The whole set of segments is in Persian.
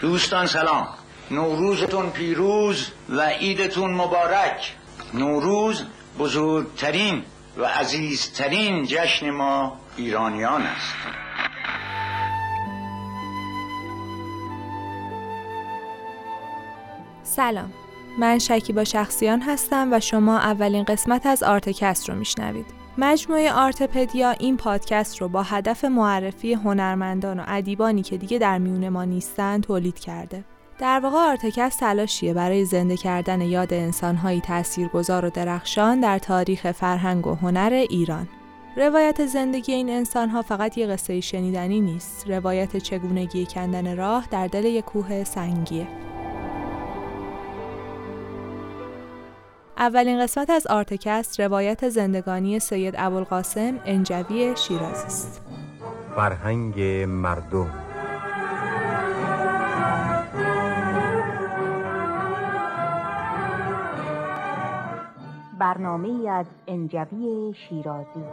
دوستان سلام. نوروزتون پیروز و عیدتون مبارک. نوروز بزرگترین و عزیزترین جشن ما ایرانیان است. سلام. من شکیبا شخصیان هستم و شما اولین قسمت از آرتکست رو میشنوید. مجموعه آرتپدیا این پادکست رو با هدف معرفی هنرمندان و ادیبانی که دیگه در میون ما نیستن تولید کرده. در واقع آرتکست تلاشیه برای زنده کردن یاد انسانهایی تاثیرگذار و درخشان در تاریخ فرهنگ و هنر ایران. روایت زندگی این انسانها فقط یه قصه شنیدنی نیست. روایت چگونگی کندن راه در دل یک کوه سنگیه. اولین قسمت از آرتکست روایت زندگانی سید ابوالقاسم انجوی شیرازی است. فرهنگ مردم برنامه از انجوی شیرازی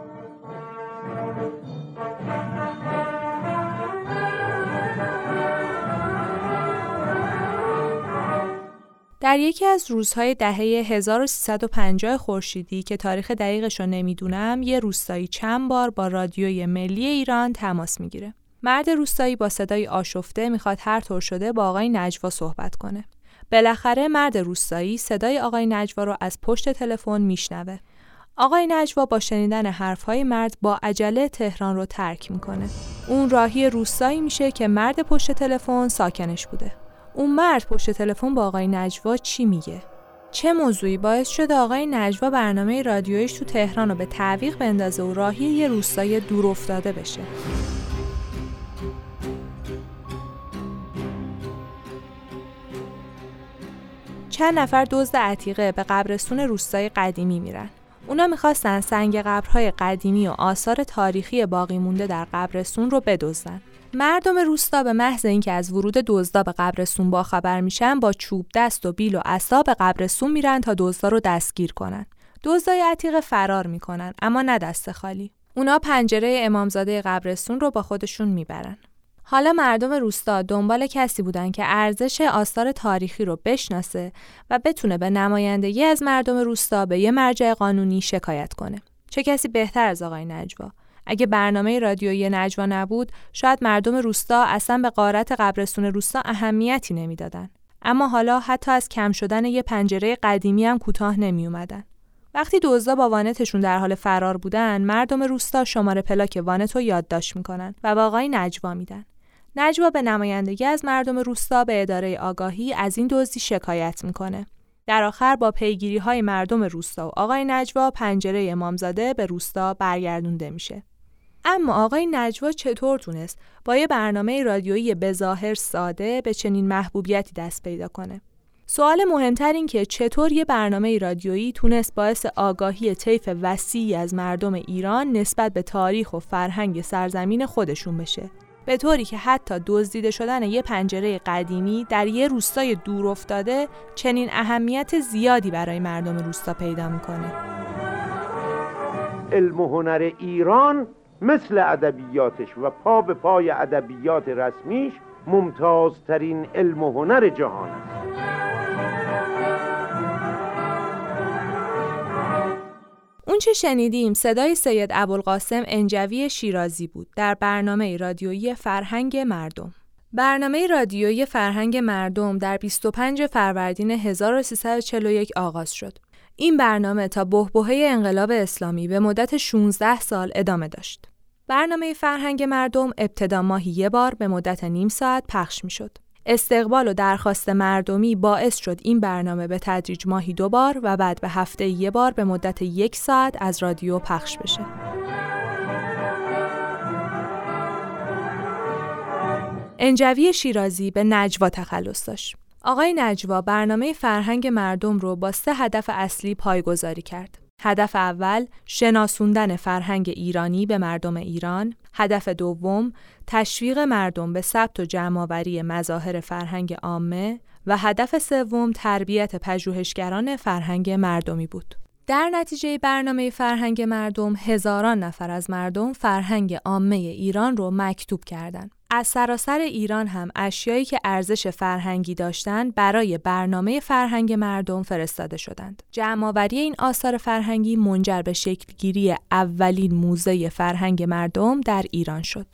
در یکی از روزهای دهه 1350 خورشیدی که تاریخ دقیقش رو نمی‌دونم یه روستایی چند بار با رادیوی ملی ایران تماس می‌گیره. مرد روستایی با صدای آشفته می‌خواد هر طور شده با آقای نجوا صحبت کنه. بالاخره مرد روستایی صدای آقای نجوا رو از پشت تلفن میشنوه. آقای نجوا با شنیدن حرفهای مرد با عجله تهران رو ترک می‌کنه. اون راهی روستایی میشه که مرد پشت تلفن ساکنش بوده. اون مرد پشت تلفن با آقای نجوا چی میگه؟ چه موضوعی باعث شده آقای نجوا برنامه رادیویش تو تهران رو به تعویق بندازه و راهی یه روستای دور افتاده بشه؟ چند نفر دزد عتیقه به قبرستون روستای قدیمی میرن. اونا می‌خواستن سنگ قبرهای قدیمی و آثار تاریخی باقی مونده در قبرستون رو بدزدن. مردم روستا به محض اینکه از ورود دزدا به قبرستون باخبر میشن با چوب دست و بیل و عصا به قبرستون میرن تا دزدا رو دستگیر کنن. دزدای عتیق فرار می‌کنن اما نه دست خالی. اونا پنجره امامزاده قبرستون رو با خودشون می‌برن. حالا مردم روستا دنبال کسی بودن که ارزش آثار تاریخی رو بشناسه و بتونه به نمایندگی از مردم روستا به یه مرجع قانونی شکایت کنه. چه کسی بهتر از آقای نجوا؟ اگه برنامه رادیویی نجوا نبود، شاید مردم روستا اصلا به قارت قبرستون روستا اهمیتی نمی‌دادن. اما حالا حتی از کم شدن یه پنجره قدیمی هم کوتاه نمی اومدن. وقتی دزدا با وانتشون در حال فرار بودن، مردم روستا شماره پلاک وانت رو یادداشت می‌کنن و با آقای نجوا میدن. نجوا به نمایندگی از مردم روستا به اداره آگاهی از این دزدی شکایت می‌کنه. در آخر با پیگیری های مردم روستا و آقای نجوا پنجره امامزاده به روستا برگردونده میشه. اما آقای نجوا چطور تونست با یه برنامه رادیویی بظاهر ساده به چنین محبوبیتی دست پیدا کنه؟ سوال مهمتر این که چطور یه برنامه رادیویی تونست باعث آگاهی طیف وسیعی از مردم ایران نسبت به تاریخ و فرهنگ سرزمین خودشون بشه به طوری که حتی دزدیده شدن یه پنجره قدیمی در یه روستای دور افتاده چنین اهمیت زیادی برای مردم روستا پیدا می‌کنه علم و هنر ایران مثل ادبیاتش و پا به پای ادبیات رسمیش ممتازترین علم و هنر جهان است اون چه شنیدیم صدای سید ابوالقاسم انجوی شیرازی بود در برنامه رادیویی فرهنگ مردم. برنامه رادیویی فرهنگ مردم در 25 فروردین 1341 آغاز شد. این برنامه تا بهبهه انقلاب اسلامی به مدت 16 سال ادامه داشت. برنامه فرهنگ مردم ابتدا ماهی یه بار به مدت نیم ساعت پخش می شد. استقبال و درخواست مردمی باعث شد این برنامه به تدریج ماهی دو بار و بعد به هفته یه بار به مدت یک ساعت از رادیو پخش بشه. انجوی شیرازی به نجوا تخلص داشت. آقای نجوا برنامه فرهنگ مردم رو با سه هدف اصلی پایگذاری کرد. هدف اول شناسوندن فرهنگ ایرانی به مردم ایران، هدف دوم تشویق مردم به ثبت و جمعآوری مظاهر فرهنگ عامه و هدف سوم تربیت پژوهشگران فرهنگ مردمی بود. در نتیجه برنامه فرهنگ مردم هزاران نفر از مردم فرهنگ عامه ایران رو مکتوب کردند. از سراسر ایران هم اشیایی که ارزش فرهنگی داشتند برای برنامه فرهنگ مردم فرستاده شدند. جمعآوری این آثار فرهنگی منجر به شکلگیری اولین موزه فرهنگ مردم در ایران شد.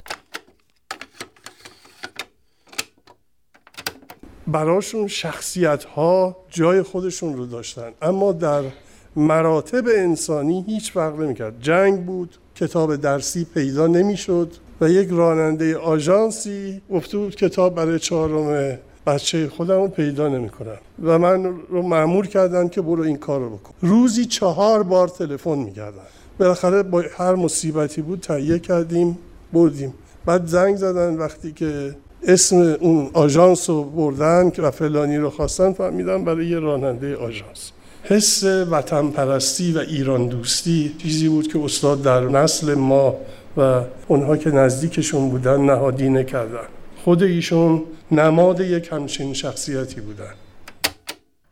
براشون شخصیت ها جای خودشون رو داشتن اما در مراتب انسانی هیچ فرق نمی‌کرد. جنگ بود کتاب درسی پیدا نمی‌شد و یک راننده آژانسی گفته بود کتاب برای چهارم بچه خودم رو پیدا نمی‌کنم و من رو معمول کردن که برو این کار رو بکن. روزی چهار بار تلفن می‌کردن. بالاخره با هر مصیبتی بود تهیه کردیم بردیم. بعد زنگ زدن وقتی که اسم اون آژانس رو بردن و فلانی رو خواستن فهمیدن برای یه راننده آژانس. حس وطن پرستی و ایران دوستی چیزی بود که استاد در نسل ما و اونها که نزدیکشون بودن نهادینه کردن خود ایشون نماد یک همچین شخصیتی بودن.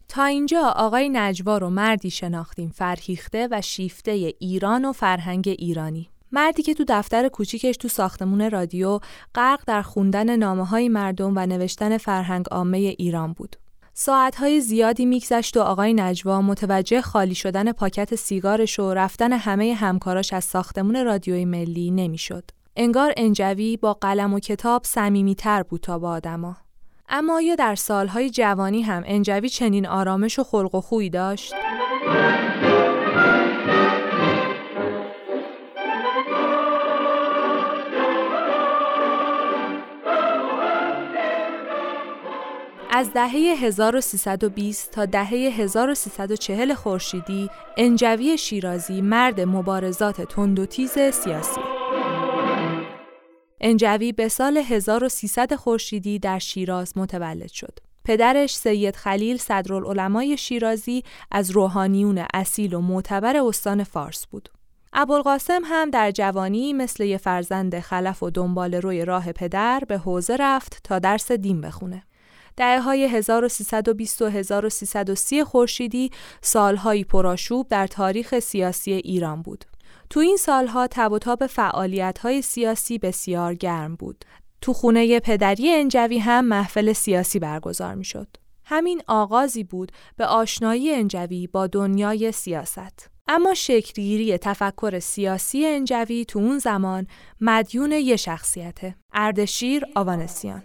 تا اینجا آقای نجوا رو مردی شناختیم فرهیخته و شیفته ایران و فرهنگ ایرانی. مردی که تو دفتر کوچیکش تو ساختمون رادیو غرق در خوندن نامه های مردم و نوشتن فرهنگ عامه ایران بود. ساعتهای زیادی میگذشت و آقای نجوا متوجه خالی شدن پاکت سیگارش و رفتن همه همکاراش از ساختمون رادیوی ملی نمی‌شد. انگار انجوی با قلم و کتاب صمیمیتر بود تا با آدما. اما آیا در سالهای جوانی هم انجوی چنین آرامش و خلق و خویی داشت؟ از دهه 1320 تا دهه 1340 خورشیدی انجوی شیرازی مرد مبارزات تند و تیز سیاسی انجوی به سال 1300 خورشیدی در شیراز متولد شد. پدرش سید خلیل صدرالعلمای شیرازی از روحانیون اصیل و معتبر استان فارس بود. ابوالقاسم هم در جوانی مثل یه فرزند خلف و دنبال روی راه پدر به حوزه رفت تا درس دین بخونه. دهه های 1320 و 1330 خورشیدی سالهایی پرآشوب در تاریخ سیاسی ایران بود. تو این سالها تب و تاب فعالیت های سیاسی بسیار گرم بود. تو خونه پدری انجوی هم محفل سیاسی برگزار می شد. همین آغازی بود به آشنایی انجوی با دنیای سیاست. اما شکلگیری تفکر سیاسی انجوی تو اون زمان مدیون یه شخصیته. اردشیر آوانسیان.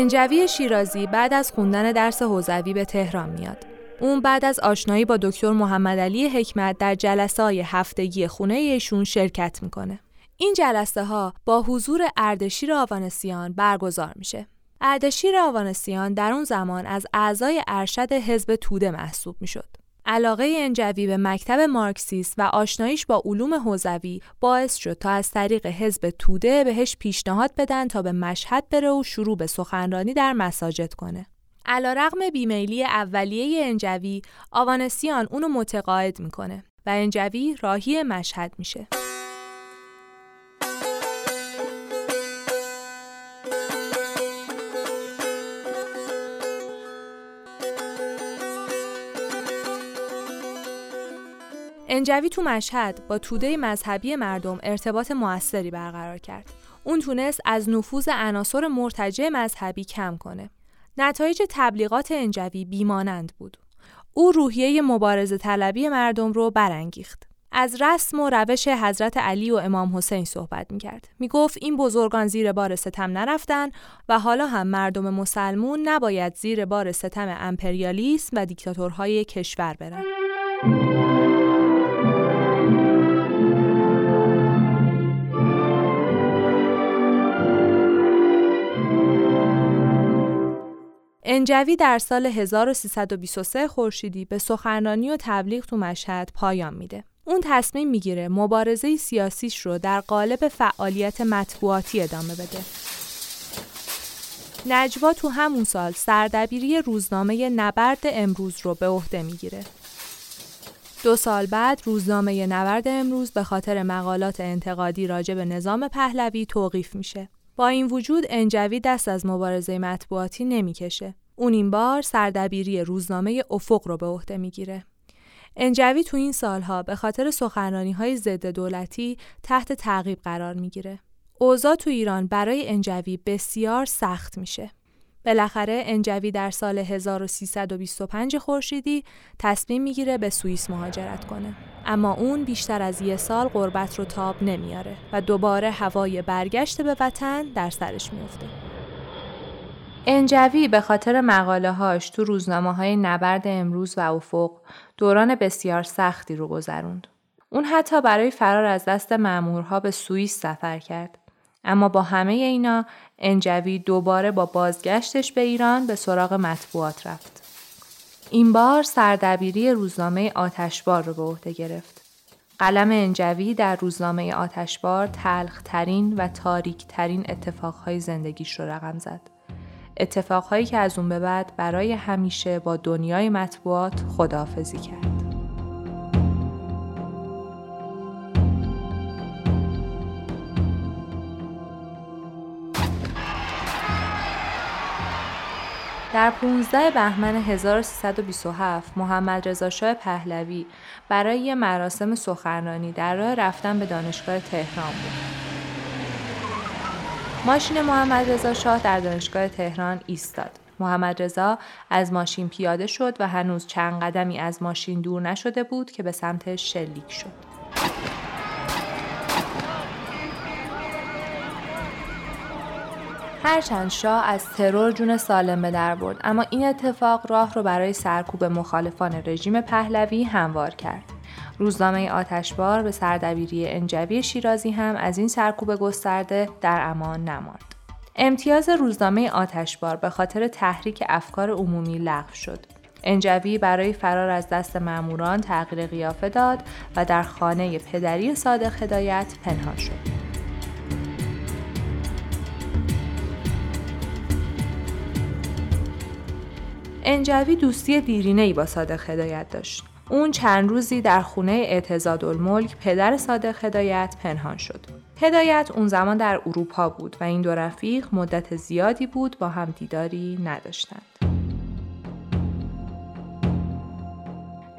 انجوی شیرازی بعد از خوندن درس حوزوی به تهران میاد. اون بعد از آشنایی با دکتر محمد علی حکمت در جلسه های هفتگی خونه ایشون شرکت می‌کنه. این جلسه ها با حضور اردشیر آوانسیان برگزار میشه. اردشیر آوانسیان در اون زمان از اعضای ارشد حزب توده محسوب می‌شد. علاقه انجوی به مکتب مارکسیست و آشناییش با علوم حوزوی باعث شد تا از طریق حزب توده بهش پیشنهاد بدن تا به مشهد بره و شروع به سخنرانی در مساجد کنه. علا رقم بیمیلی اولیه انجوی، آوانسیان اونو متقاعد می‌کنه و انجوی راهی مشهد میشه. انجوی تو مشهد با توده مذهبی مردم ارتباط موثری برقرار کرد. اون تونست از نفوذ عناصر مرتجع مذهبی کم کنه. نتایج تبلیغات انجوی بیمانند بود. او روحیه مبارزه طلبی مردم رو برانگیخت. از رسم و روش حضرت علی و امام حسین صحبت می کرد. می گفت این بزرگان زیر بار ستم نرفتن و حالا هم مردم مسلمون نباید زیر بار ستم امپریالیسم و دیکتاتورهای کشور برن. انجوی در سال 1323 خورشیدی به سخنرانی و تبلیغ تو مشهد پایان میده. اون تصمیم می‌گیره مبارزه سیاسیش رو در قالب فعالیت مطبوعاتی ادامه بده. نجوا تو همون سال سردبیری روزنامه نبرد امروز رو به عهده می‌گیره. دو سال بعد روزنامه نبرد امروز به خاطر مقالات انتقادی راجع به نظام پهلوی توقیف میشه. با این وجود انجوی دست از مبارزه مطبوعاتی نمی‌کشه. اون این بار سردبیری روزنامه افق رو به عهده می‌گیره. انجوی تو این سالها به خاطر سخنرانی های ضد دولتی تحت تعقیب قرار می‌گیره. اوضاع تو ایران برای انجوی بسیار سخت میشه. بالاخره انجوی در سال 1325 خورشیدی تصمیم می‌گیره به سوئیس مهاجرت کنه. اما اون بیشتر از یه سال غربت رو تاب نمیاره و دوباره هوای برگشت به وطن در سرش میفته. انجوی به خاطر مقاله هاش تو روزنامه های نبرد امروز و افق دوران بسیار سختی رو گذروند. اون حتی برای فرار از دست مامورها به سوئیس سفر کرد. اما با همه اینا انجوی دوباره با بازگشتش به ایران به سراغ مطبوعات رفت. این بار سردبیری روزنامه آتشبار رو به عهده گرفت. قلم انجوی در روزنامه آتشبار تلخ ترین و تاریک ترین اتفاقهای زندگیش رو رقم زد. اتفاقهایی که از اون به بعد برای همیشه با دنیای مطبوعات خداحافظی کرد. در 15 بهمن 1327 محمد رضا شاه پهلوی برای مراسم سخنرانی در راه رفتن به دانشگاه تهران بود. ماشین محمد رضا شاه در دانشگاه تهران ایستاد. محمد رضا از ماشین پیاده شد و هنوز چند قدمی از ماشین دور نشده بود که به سمت شلیک شد. هرچند شاه از ترور جون سالم به در برد اما این اتفاق راه رو برای سرکوب مخالفان رژیم پهلوی هموار کرد. روزنامه آتشبار به سردبیری انجوی شیرازی هم از این سرکوب گسترده در امان نماند. امتیاز روزنامه آتشبار به خاطر تحریک افکار عمومی لغو شد. انجوی برای فرار از دست ماموران تغییر قیافه داد و در خانه پدری صادق هدایت پنهان شد. انجوی دوستی دیرینه ای با صادق هدایت داشت. اون چند روزی در خونه اعتزاد الملک پدر صادق هدایت پنهان شد. هدایت اون زمان در اروپا بود و این دو رفیق مدت زیادی بود با هم دیداری نداشتند.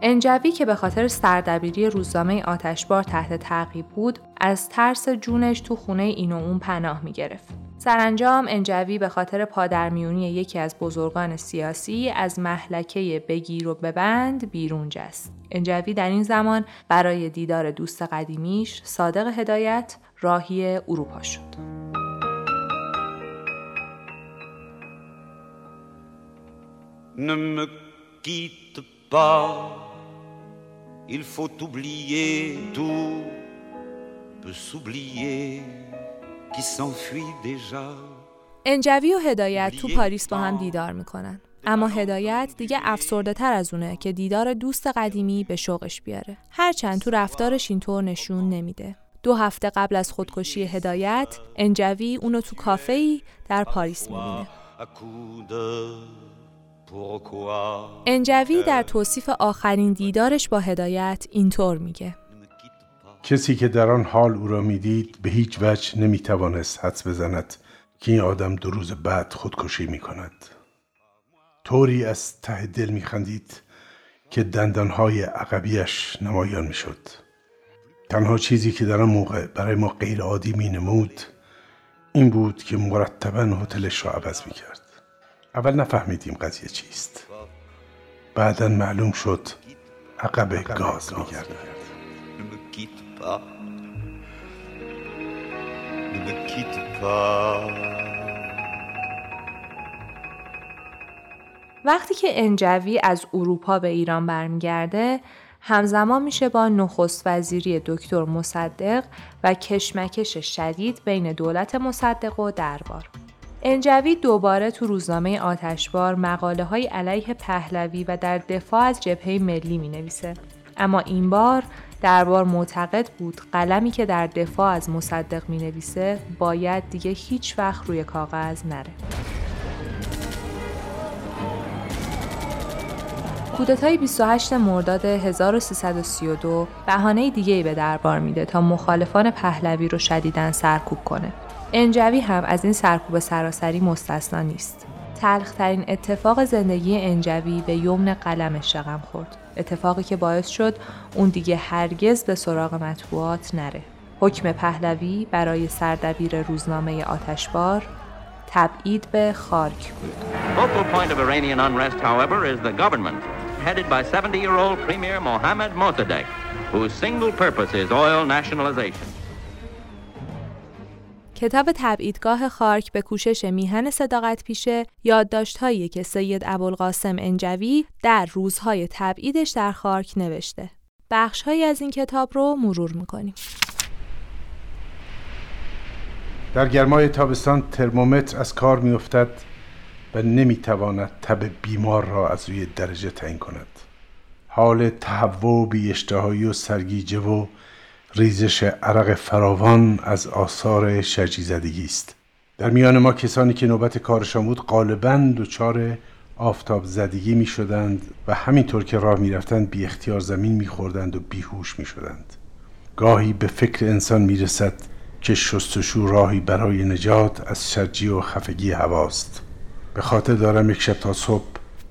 انجوی که به خاطر سردبیری روزنامه آتشبار تحت تعقیب بود از ترس جونش تو خونه این و اون پناه می گرفت. سرانجام انجوی به خاطر پادرمیونی یکی از بزرگان سیاسی از محلکه بگیر و ببند بیرون جست. انجوی در این زمان برای دیدار دوست قدیمیش صادق هدایت راهی اروپا شد. Ne me il faut oublier tout, peut s'oublier. انجوی و هدایت تو پاریس با هم دیدار می‌کنن. اما هدایت دیگه افسرده تر از اونه که دیدار دوست قدیمی به شوقش بیاره. هرچند تو رفتارش اینطور نشون نمیده. دو هفته قبل از خودکشی هدایت انجوی اونو تو کافه ای در پاریس می‌بینه. انجوی در توصیف آخرین دیدارش با هدایت اینطور میگه کسی که در آن حال او را می‌دید به هیچ وجه نمی‌توانست حدس بزند که این آدم دو روز بعد خودکشی می کند. طوری از ته دل می خندید که دندانهای عقبیش نمایان می شد. تنها چیزی که در آن موقع برای ما غیر عادی می نمود این بود که مرتبا هتلش را عوض می کرد. اول نفهمیدیم قضیه چیست. بعدا معلوم شد عقب گاز می گردد. وقتی که انجوی از اروپا به ایران برمیگرده همزمان میشه با نخست وزیری دکتر مصدق و کشمکش شدید بین دولت مصدق و دربار. انجوی دوباره تو روزنامه آتشبار مقاله های علیه پهلوی و در دفاع از جبهه ملی می نویسه. اما این بار دربار معتقد بود قلمی که در دفاع از مصدق می نویسه باید دیگه هیچ وقت روی کاغذ نره. کودتای 28 مرداد 1332 بهانه دیگه ای به دربار میده تا مخالفان پهلوی رو شدیدن سرکوب کنه. انجوی هم از این سرکوب سراسری مستثنا نیست. تلخترین اتفاق زندگی انجوی به یمن قلمش رقم خورد. اتفاقی که باعث شد اون دیگه هرگز به سراغ مطبوعات نره. حکم پهلوی برای سردبیر روزنامه آتشبار تبعید به خارک بود. Headed by 70-year-old Premier Mohammad Mossadegh, whose single purpose is oil nationalization. کتاب تبعیدگاه خارک به کوشش میهن صداقت پیشه یادداشت‌هایی که سید ابوالقاسم انجوی در روزهای تبعیدش در خارک نوشته. بخشهایی از این کتاب رو مرور می‌کنیم. در گرمای تابستان ترمومتر از کار میافتد و نمی‌تواند تب بیمار را از روی درجه تعیین کند حال تهوع و بیاشتهایی و سرگیجه و ریزش عرق فراوان از آثار شرجی زدگی است. در میان ما کسانی که نوبت کارشان بود غالبا دچار آفتاب زدگی می شدند و همینطور که راه می رفتند بی اختیار زمین می خوردند و بیهوش می شدند. گاهی به فکر انسان می رسد که شستشو راهی برای نجات از شرجی و خفگی هواست. به خاطر دارم یک شب تا صبح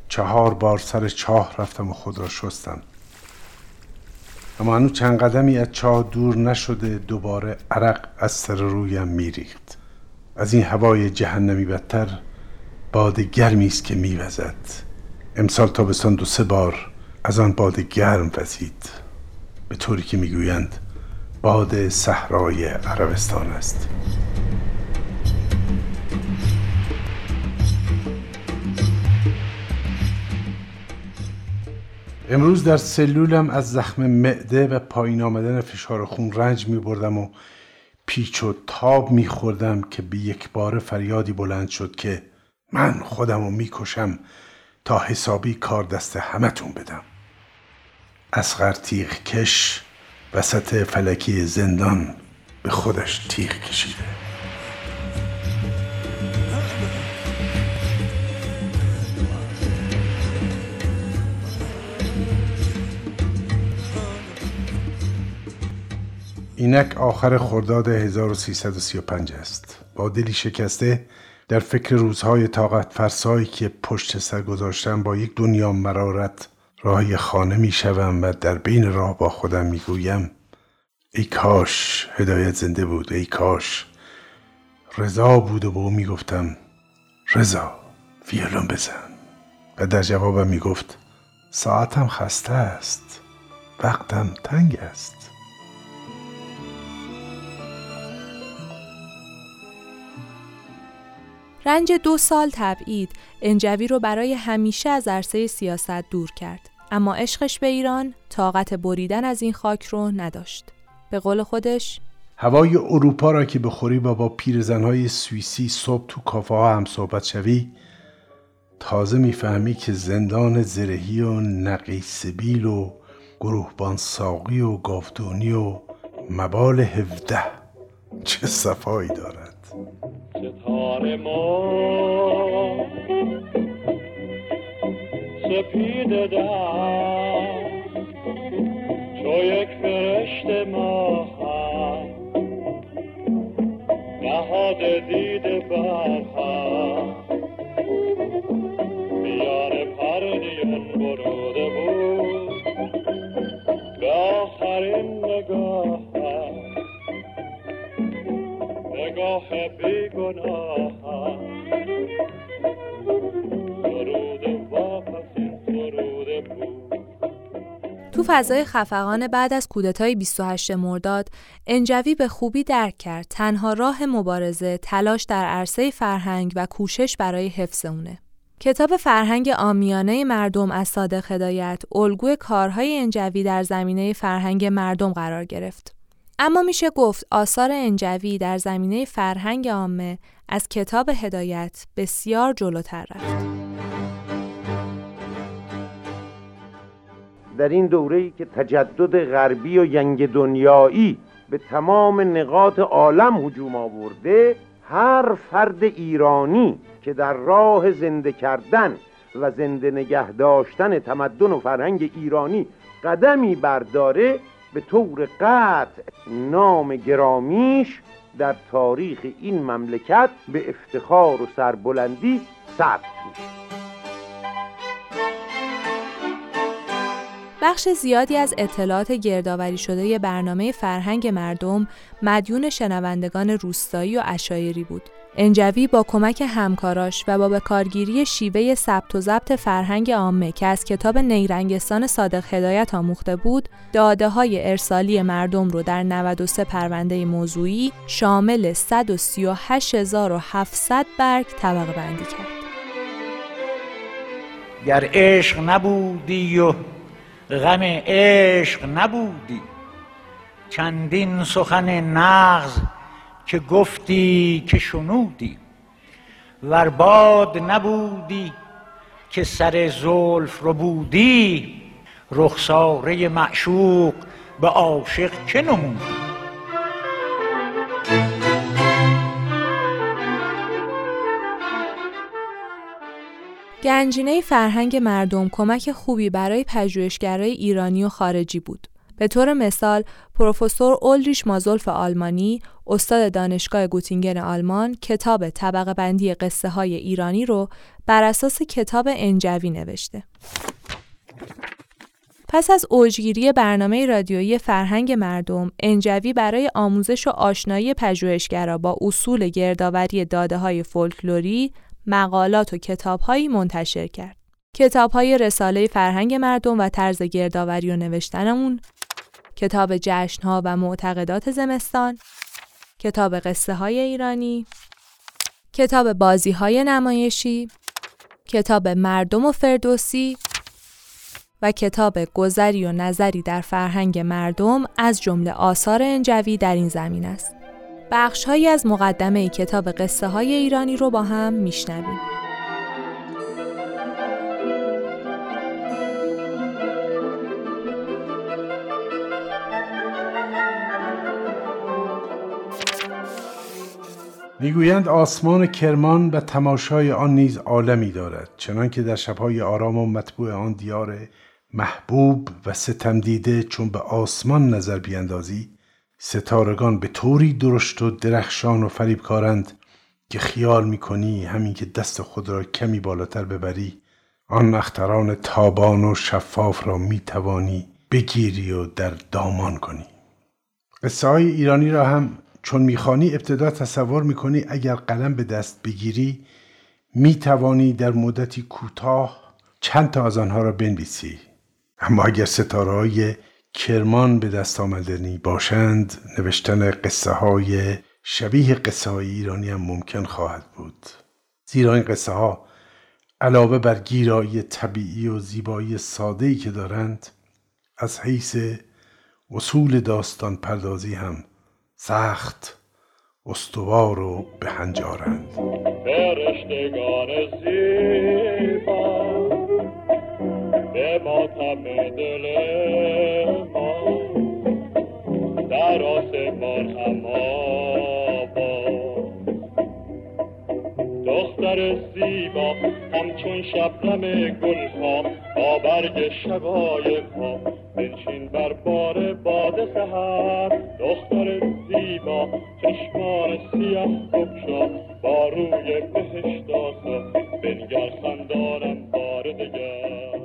چهار بار سر چاه رفتم و خود را شستم. اما هنوز چند قدمی از چاه دور نشده دوباره عرق از سر رویم میریخت. از این هوای جهنمی بدتر باد گرمی است که میوزد. امسال تابستان دو سه بار از آن باد گرم وزید. به طوری که می‌گویند باد صحرای عربستان است. امروز در سلولم از زخم معده و پایین آمدن فشار خون رنج می بردم و پیچ و تاب می خوردم که به یک بار فریادی بلند شد که من خودم رو می کشم تا حسابی کار دست همتون بدم. اسقر تیغ کش وسط فلکی زندان به خودش تیغ کشیده. اینک آخر خرداد 1335 است. با دلی شکسته در فکر روزهای طاقت فرسایی که پشت سر گذاشتم با یک دنیا مرارت راهی خانه می شوم و در بین راه با خودم می گویم ای کاش هدایت زنده بود ای کاش رضا بود و به او می گفتم رضا ویولون بزن. و در جوابم می گفت ساعتم خسته است وقتم تنگ است. رنج دو سال تبعید انجوی رو برای همیشه از عرصه سیاست دور کرد. اما عشقش به ایران طاقت بریدن از این خاک رو نداشت. به قول خودش هوای اروپا را که بخوری و با پیرزنهای سوئیسی صبح تو کافه ها هم صحبت شوی تازه می‌فهمی که زندان زرهی و نقی سبیل و گروهبان ساقی و گاودونی و مبال هفده چه صفایی دارد ستاره ما سپید چو یک فرشت ما نهاد دید برها میان پرنیان بروده بود به آخرین نگاه نگاه بیگناه تو فضای خفقان بعد از کودتای 28 مرداد انجوی به خوبی درک کرد تنها راه مبارزه تلاش در عرصه فرهنگ و کوشش برای حفظ اونه. کتاب فرهنگ آمیانه مردم از صادق هدایت الگوی کارهای انجوی در زمینه فرهنگ مردم قرار گرفت. اما میشه گفت آثار انجوی در زمینه فرهنگ عامه از کتاب هدایت بسیار جلوتر رفت. در این دوره که تجدد غربی و ینگ دنیایی به تمام نقاط عالم هجوم آورده هر فرد ایرانی که در راه زنده کردن و زنده نگه داشتن تمدن و فرهنگ ایرانی قدمی برداره به طور قطع نام گرامیش در تاریخ این مملکت به افتخار و سربلندی ثبت میشه بخش زیادی از اطلاعات گردآوری شده برنامه فرهنگ مردم مدیون شنوندگان روستایی و اشایری بود. انجوی با کمک همکاراش و با به کارگیری شیوه ثبت و ضبط فرهنگ عامه که از کتاب نیرنگستان صادق هدایت آموخته بود، داده های ارسالی مردم رو در 93 پرونده موضوعی شامل 138700 برگ طبقه بندی کرد. گر عشق نبودی و غم عشق نبودی چندین سخن نغز که گفتی که شنودی ور باد نبودی که سر زلف رو بودی رخساره معشوق به عاشق که نمودی گنجینه فرهنگ مردم کمک خوبی برای پژوهشگرای ایرانی و خارجی بود. به طور مثال، پروفسور اولریش مازولف آلمانی، استاد دانشگاه گوتینگن آلمان، کتاب طبقه بندی قصه های ایرانی رو بر اساس کتاب انجوی نوشته. پس از اوجگیری برنامه رادیویی فرهنگ مردم، انجوی برای آموزش و آشنایی پژوهشگرا با اصول گردآوری داده های فولکلوری، مقالات و کتابهایی منتشر کرد. کتابهای رساله فرهنگ مردم و طرز گردآوری و نوشتنمون، کتاب جشنها و معتقدات زمستان، کتاب قصه های ایرانی، کتاب بازی های نمایشی، کتاب مردم و فردوسی و کتاب گذری و نظری در فرهنگ مردم از جمله آثار انجوی در این زمین است. بخشهایی از مقدمه کتاب قصه های ایرانی رو با هم میشنویم. می‌گویند آسمان کرمان و تماشای آن نیز عالمی دارد چنانکه در شبهای آرام و مطبوع آن دیار محبوب و ستم دیده چون به آسمان نظر بیندازی ستارگان به طوری درشت و درخشان و فریبکارند که خیال می‌کنی همین که دست خود را کمی بالاتر ببری آن اختران تابان و شفاف را می‌توانی بگیری و در دامان کنی. قصه های ایرانی را هم چون می‌خوانی ابتدا تصور می‌کنی اگر قلم به دست بگیری می‌توانی در مدتی کوتاه چند تا از آنها را بنویسی. اما اگر ستاره های کرمان به دست آمدنی باشند نوشتن قصه های شبیه قصه های ایرانی هم ممکن خواهد بود. زیرا این قصه ها علاوه بر گیرایی طبیعی و زیبایی ساده که دارند از حیث اصول داستان پردازی هم سخت استوار و بهنجارند فرشتگان زیبا به ماتم دل ما. در آسمان دختر زیبا همچون شبنم گلها با برگ شبای ما بنشین بر بار باد سهر دختر زیبا چشمان سیاه بکشا با روی بهشت آسا بنگر خندانم بار دگر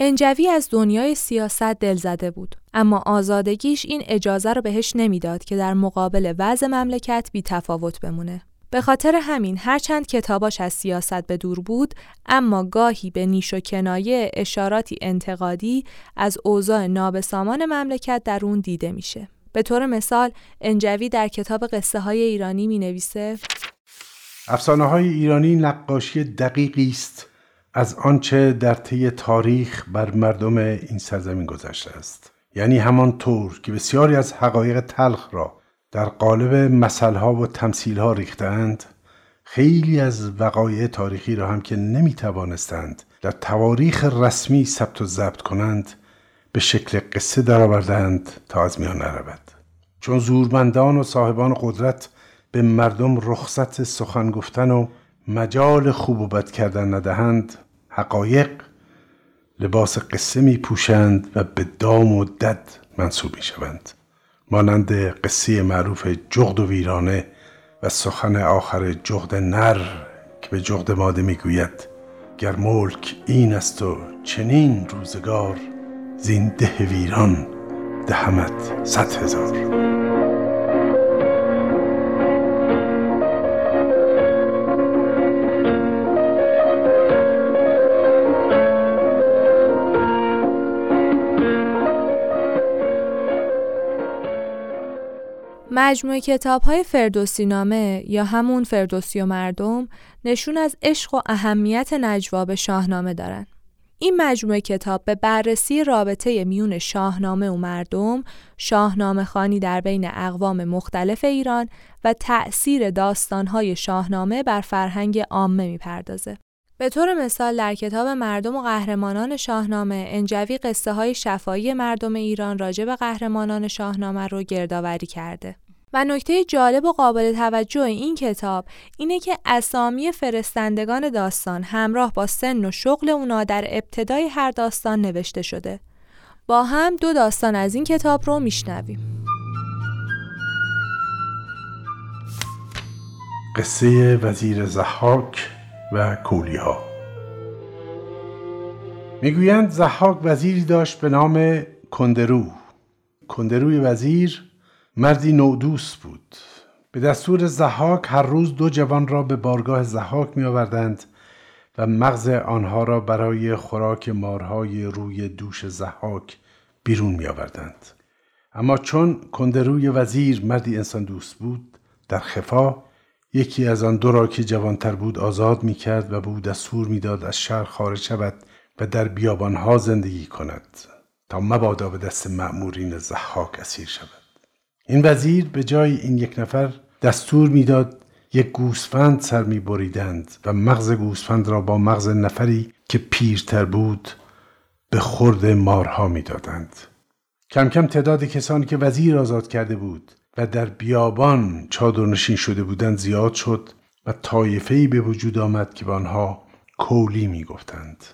انجوی از دنیای سیاست دل زده بود اما آزادگیش این اجازه رو بهش نمی‌داد که در مقابل وضع مملکت بی تفاوت بمونه به خاطر همین هرچند کتاباش از سیاست به دور بود اما گاهی به نیش و کنایه اشاراتی انتقادی از اوضاع نابسامان مملکت در اون دیده میشه. به طور مثال انجوی در کتاب قصه های ایرانی می نویسه افسانه های ایرانی نقاشی دقیقی است از آنچه در طی تاریخ بر مردم این سرزمین گذشته است. یعنی همان طور که بسیاری از حقایق تلخ را در قالب مسئله و تمثیل ها ریختند خیلی از وقایع تاریخی را هم که نمی توانستند در تواریخ رسمی ثبت و ضبط کنند به شکل قصه درآوردند تا از میان نرود. چون زورمندان و صاحبان قدرت به مردم رخصت سخن گفتن و مجال خوب و بد کردن ندهند حقایق لباس قصه می پوشند و به دام و دد منصوب می شوند مانند قصه معروف جغد و ویرانه و سخن آخر جغد نر که به جغد ماده می گوید گر ملک این است و چنین روزگار زین ده ویران دهمت صد هزار. مجموعه کتاب های فردوسی نامه یا همون فردوسی و مردم نشون از عشق و اهمیت نجوا به شاهنامه دارن. این مجموعه کتاب به بررسی رابطه میون شاهنامه و مردم، شاهنامه خانی در بین اقوام مختلف ایران و تأثیر داستانهای شاهنامه بر فرهنگ عامه می‌پردازه. به طور مثال در کتاب مردم و قهرمانان شاهنامه انجوی قصه های شفایی مردم ایران راجع به قهرمانان شاهنامه رو گردآوری کرده. و نکته جالب و قابل توجه این کتاب اینه که اسامی فرستندگان داستان همراه با سن و شغل اونا در ابتدای هر داستان نوشته شده. با هم دو داستان از این کتاب رو میشنویم. قصه وزیر زحاک و کولیها می‌گویند زحاک وزیری داشت به نام کندرو کندروی وزیر مردی نودوست بود به دستور زحاک هر روز دو جوان را به بارگاه زحاک می آوردند و مغز آنها را برای خوراک مارهای روی دوش زحاک بیرون می آوردند. اما چون کندروی وزیر مردی انسان دوست بود در خفا یکی از آن دو را که جوانتر بود آزاد می کرد و به او دستور می‌داد از شهر خارج شود و در بیابانها زندگی کند تا مبادا به دست مأمورین زحاک اسیر شود این وزیر به جای این یک نفر دستور می‌داد یک گوسفند سر می بریدند و مغز گوسفند را با مغز نفری که پیرتر بود به خورد مارها می‌دادند. کم کم تعداد کسانی که وزیر آزاد کرده بود و در بیابان چادرنشین شده بودند زیاد شد و طایفه‌ای به وجود آمد که به آنها کولی می‌گفتند.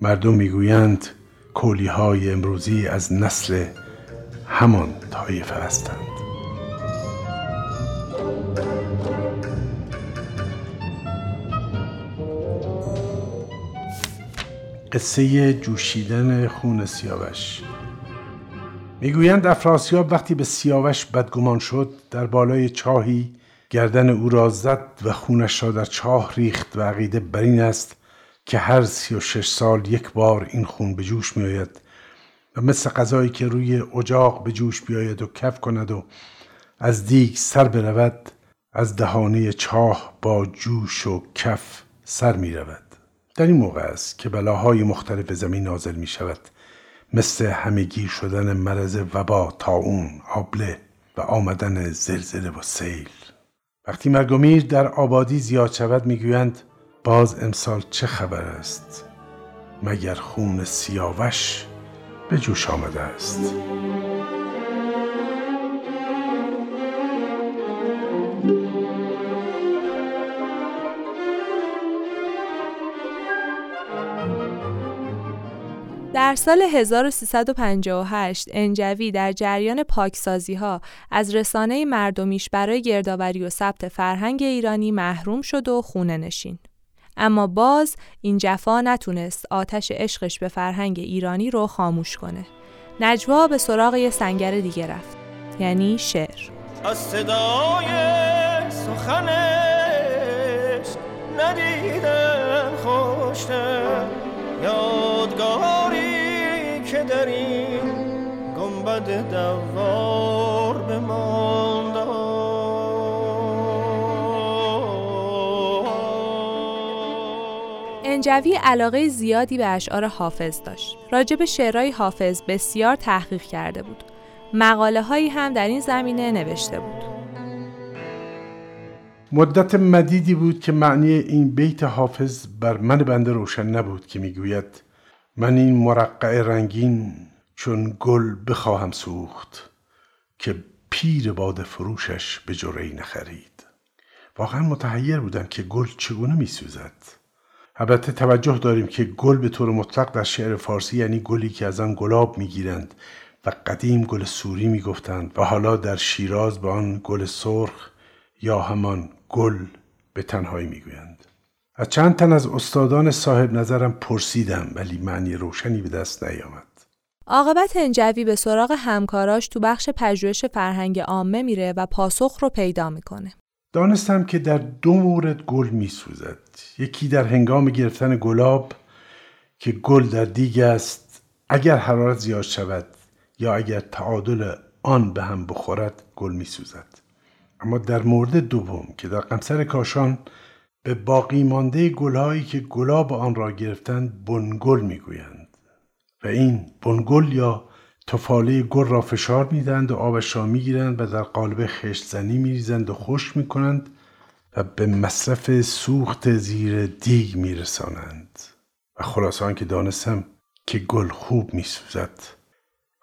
مردم می‌گویند کولی های امروزی از نسل همان طایفه هستند. قصه جوشیدن خون سیاوش می‌گویند افراسیاب وقتی به سیاوش بدگمان شد در بالای چاهی گردن او را زد و خونش را در چاه ریخت و عقیده بر این است که هر سی و شش سال یک بار این خون به جوش می آید و مثل غذایی که روی اجاق به جوش بیاید و کف کند و از دیگ سر برود از دهانه چاه با جوش و کف سر می رود در این موقع است که بلاهای مختلف زمین نازل می شود مثل همگی شدن مرض وبا، تاون، آبله و آمدن زلزله و سیل. وقتی مرگومیر در آبادی زیاد شود می‌گویند باز امسال چه خبر است؟ مگر خون سیاوش به جوش آمده است در سال 1358 انجوی در جریان پاکسازی ها از رسانه مردمیش برای گردآوری و ثبت فرهنگ ایرانی محروم شد و خونه نشین. اما باز این جفا نتونست آتش عشقش به فرهنگ ایرانی رو خاموش کنه. نجوا به سراغ یه سنگر دیگه رفت. یعنی شعر. از صدای سخنش ندیدم خوشتر یادگاری که در این گنبد دوار بماند انجوی علاقه زیادی به اشعار حافظ داشت. راجب شعرهای حافظ بسیار تحقیق کرده بود. مقاله هایی هم در این زمینه نوشته بود. مدت مدیدی بود که معنی این بیت حافظ بر من بنده روشن نبود که می‌گوید من این مرقع رنگین چون گل بخواهم سوخت که پیر باد فروشش به جرعی نخرید واقعا متحیر بودم که گل چگونه میسوزد البته توجه داریم که گل به طور مطلق در شعر فارسی یعنی گلی که از آن گلاب می‌گیرند و قدیم گل سوری می‌گفتند و حالا در شیراز به آن گل سرخ یا همان گل به تنهایی می‌گویند از چند تن از استادان صاحب نظرم پرسیدم ولی معنی روشنی به دست نیامد عاقبت انجوی به سراغ همکاراش تو بخش پژوهش فرهنگ عامه میره و پاسخ رو پیدا می‌کنه. دانستم که در دو مورد گل میسوزد. یکی در هنگام گرفتن گلاب که گل در دیگ است اگر حرارت زیاد شود یا اگر تعادل آن به هم بخورد گل میسوزد. اما در مورد دوم که در قمسر کاشان به باقی مانده گلهایی که گلاب آن را گرفتند بنگل می‌گویند. و این بنگل یا تفاله گل را فشار می‌دهند و آبش را می‌گیرند و در قالب خشت زنی میریزند و خشک می‌کنند و به مصرف سوخت زیر دیگ میرسانند. و خلاصان که دانستم که گل خوب میسوزد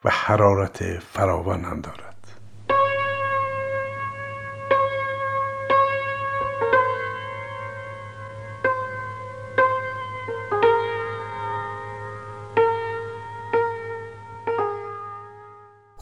و حرارت فراوان هم دارد.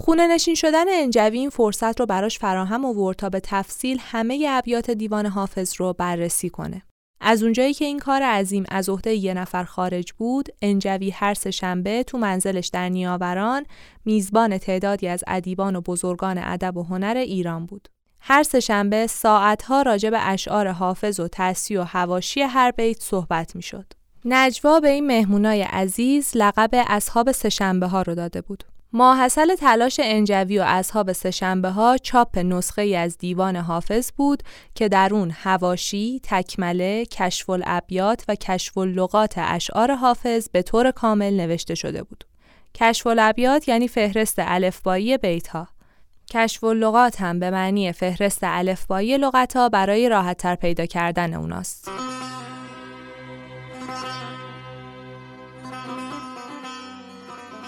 خونه نشین شدن انجوی این فرصت رو براش فراهم آورد تا به تفصیل همه ابیات دیوان حافظ رو بررسی کنه. از اونجایی که این کار عظیم از عهده یه نفر خارج بود، انجوی هر سه شنبه تو منزلش در نیاوران میزبان تعدادی از ادیبان و بزرگان ادب و هنر ایران بود. هر سه شنبه ساعتها راجع به اشعار حافظ و تصیح و هواشی هر بیت صحبت می‌شد. نجوا به این مهمونای عزیز لقب اصحاب سهشنبه ها رو داده بود. ماحصل تلاش انجوی و اصحاب سهشنبه ها چاپ نسخه از دیوان حافظ بود که در اون هواشی، تکمله، کشف الابیات و کشف اللغات اشعار حافظ به طور کامل نوشته شده بود. کشف الابیات یعنی فهرست الفبایی بیت ها. کشف اللغات هم به معنی فهرست الفبایی لغت ها برای راحت تر پیدا کردن اوناست.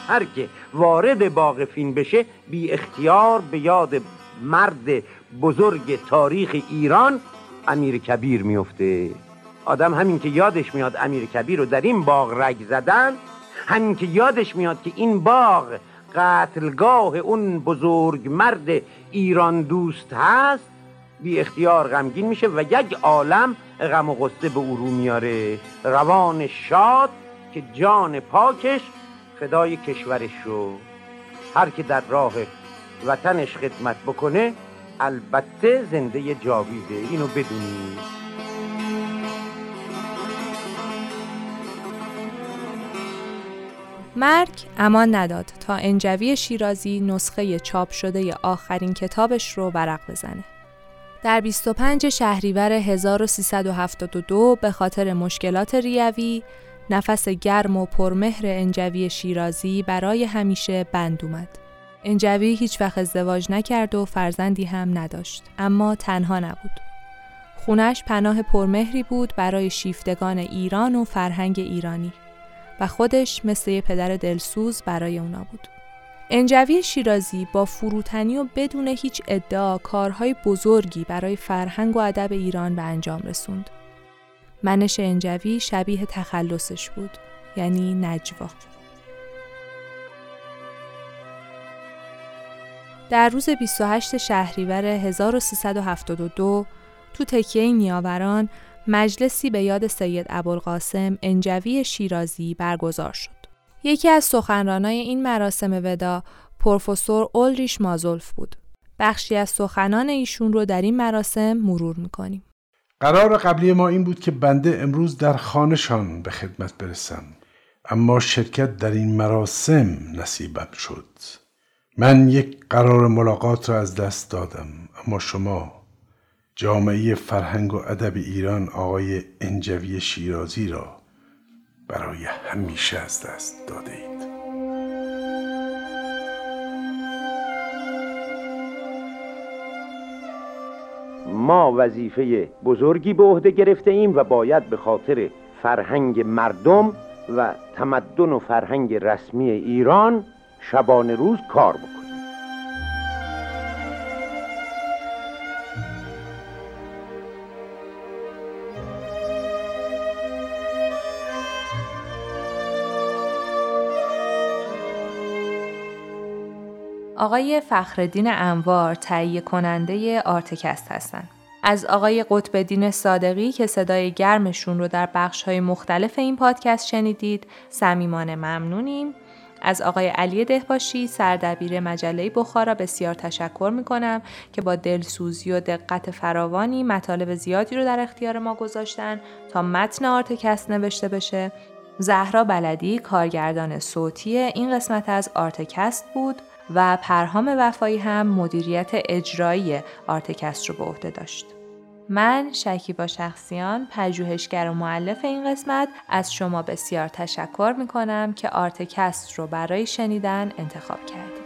هر که وارد باغ فین بشه بی اختیار به یاد مرد بزرگ تاریخ ایران امیر کبیر میفته. آدم همین که یادش میاد امیر کبیر رو در این باغ رگ زدن همین که یادش میاد که این باغ قتلگاه اون بزرگ مرد ایران دوست هست بی اختیار غمگین میشه و یک عالم غم و غصه به او رو میاره. روان شاد که جان پاکش فدای کشورش رو. هر که در راه وطنش خدمت بکنه البته زنده جاویده. اینو بدونید مرگ امان نداد تا انجوی شیرازی نسخه چاپ شده آخرین کتابش رو ورق بزنه. در 25 شهریور 1372 به خاطر مشکلات ریوی نفس گرم و پرمهر انجوی شیرازی برای همیشه بند اومد. انجوی هیچ وقت ازدواج نکرد و فرزندی هم نداشت اما تنها نبود. خونش پناه پرمهری بود برای شیفتگان ایران و فرهنگ ایرانی و خودش مثل یه پدر دلسوز برای اونا بود. انجوی شیرازی با فروتنی و بدون هیچ ادعا کارهای بزرگی برای فرهنگ و ادب ایران به انجام رسوند. منش انجوی شبیه تخلصش بود یعنی نجوا در روز 28 شهریور 1372 تو تکیه نیاوران مجلسی به یاد سید ابوالقاسم انجوی شیرازی برگزار شد. یکی از سخنرانای این مراسم ودا پروفسور اولریش مازولف بود. بخشی از سخنان ایشون رو در این مراسم مرور می‌کنیم. قرار قبلی ما این بود که بنده امروز در خانهشان به خدمت برسم. اما شرکت در این مراسم نصیبم شد. من یک قرار ملاقات را از دست دادم. اما شما جامعه فرهنگ و ادب ایران آقای انجوی شیرازی را برای همیشه از دست داده ما وظیفه بزرگی به عهده گرفته ایم و باید به خاطر فرهنگ مردم و تمدن و فرهنگ رسمی ایران شبانه روز کار بکنیم. آقای فخردین انوار تهیه کننده آرتکست هستند. از آقای قطب صادقی که صدای گرمشون رو در بخش های مختلف این پادکست شنیدید صمیمانه ممنونیم. از آقای علی دهباشی سردبیر مجله بخارا بسیار تشکر می کنم که با دلسوزی و دقت فراوانی مطالب زیادی رو در اختیار ما گذاشتن تا متن آرتکست نوشته بشه. زهرا بلدی کارگردان صوتی این قسمت از آرتکست بود. و پرهام وفایی هم مدیریت اجرایی آرتکست رو به عهده داشت. من شکیبا شخصیان پژوهشگر و مؤلف این قسمت از شما بسیار تشکر می کنم که آرتکست رو برای شنیدن انتخاب کردید.